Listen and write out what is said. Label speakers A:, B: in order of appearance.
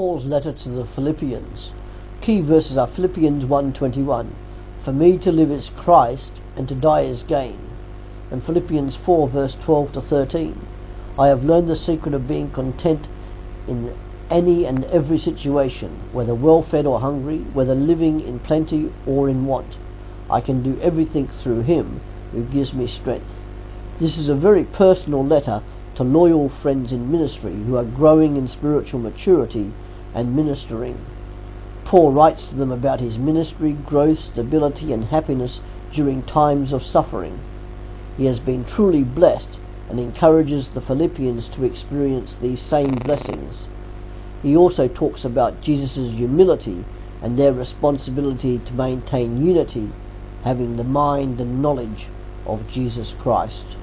A: Paul's letter to the Philippians. Key verses are Philippians 1:21, "For me to live is Christ, and to die is gain," and Philippians 4 verse 12 to 13, "I have learned the secret of being content in any and every situation, whether well fed or hungry, whether living in plenty or in want. I can do everything through Him who gives me strength." This is a very personal letter to loyal friends in ministry who are growing in spiritual maturity and ministering. Paul writes to them about his ministry, growth, stability, and happiness during times of suffering. He has been truly blessed and encourages the Philippians to experience these same blessings. He also talks about Jesus' humility and their responsibility to maintain unity, having the mind and knowledge of Jesus Christ.